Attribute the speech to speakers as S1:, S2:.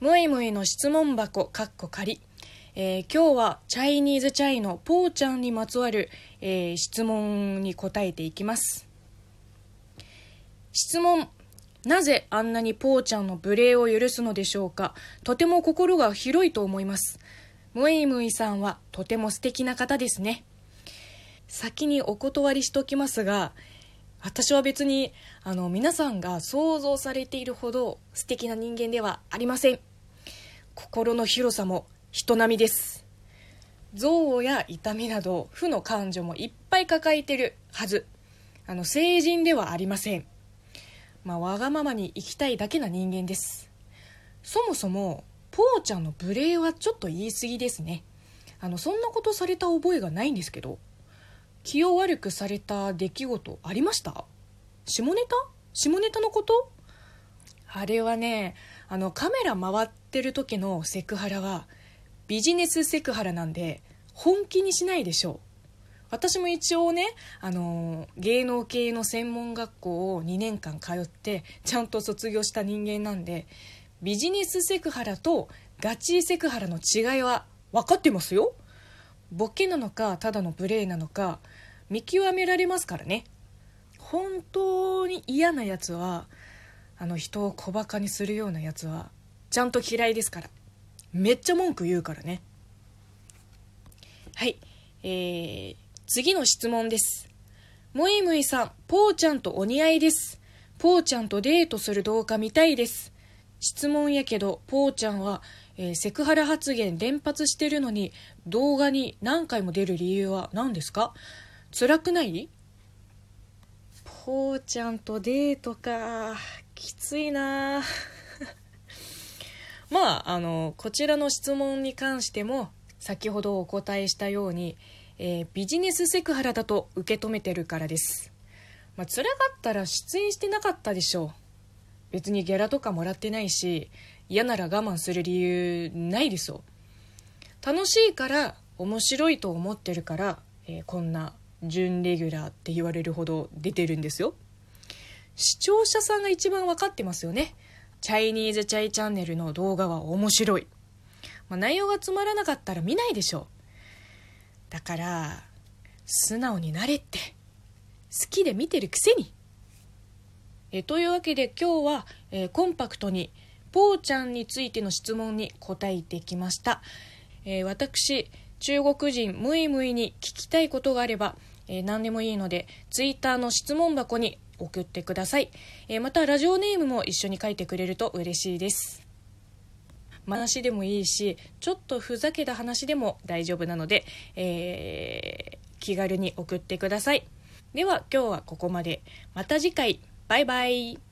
S1: むいむいの質問箱かっこ仮、えー今日はチャイニーズチャイのポーちゃんにまつわる、えー質問に答えていきます。質問なぜあんなにポーちゃんの無礼を許すのでしょうか？とても心が広いと思います。むいむいさんはとても素敵な方ですね。先にお断りしときますが私は別にあの皆さんが想像されているほど素敵な人間ではありません。心の広さも人並みです。憎悪や痛みなど負の感情もいっぱい抱えてるはず。あの成人ではありません。まあわがままに生きたいだけな人間です。そもそもポーちゃんの無礼はちょっと言い過ぎですね。あのそんなことされた覚えがないんですけど気を悪くされた出来事ありました？下ネタ？下ネタのこと？あれはねあのカメラ回ってる時のセクハラはビジネスセクハラなんで本気にしないでしょう。私も一応ね、あの芸能系の専門学校を2年間通ってちゃんと卒業した人間なんでビジネスセクハラとガチセクハラの違いは分かってますよ。ボケなのかただの無礼なのか見極められますからね。本当に嫌なやつはあの人を小バカにするようなやつはちゃんと嫌いですから。めっちゃ文句言うからね。はい。えー、次の質問です。もいむいさんぽーちゃんとお似合いです。ぽーちゃんとデートする動画見たいです。質問やけどぽーちゃんは、えーセクハラ発言連発してるのに動画に何回も出る理由は何ですか？辛くない？ぽーちゃんとデートか。きついな。まああのこちらの質問に関しても先ほどお答えしたように、えービジネスセクハラだと受け止めてるからです。まあ辛かったら出演してなかったでしょう。別にギャラとかもらってないし嫌なら我慢する理由ないですよ楽しいから面白いと思ってるから、えーこんな準レギュラーって言われるほど出てるんですよ。視聴者さんが一番分かってますよね。チャイニーズチャイチャンネルの動画は面白い、まあ、内容がつまらなかったら見ないでしょう。だから素直になれって。好きで見てるくせに。えというわけで今日は、えーコンパクトにぽーちゃんについての質問に答えてきました、えー私中国人ムイムイに聞きたいことがあれば、えー何でもいいのでツイッターの質問箱に送ってください、えーまたラジオネームも一緒に書いてくれると嬉しいです。話でもいいしちょっとふざけた話でも大丈夫なので、えー気軽に送ってください。では今日はここまで。また次回。バイバイ。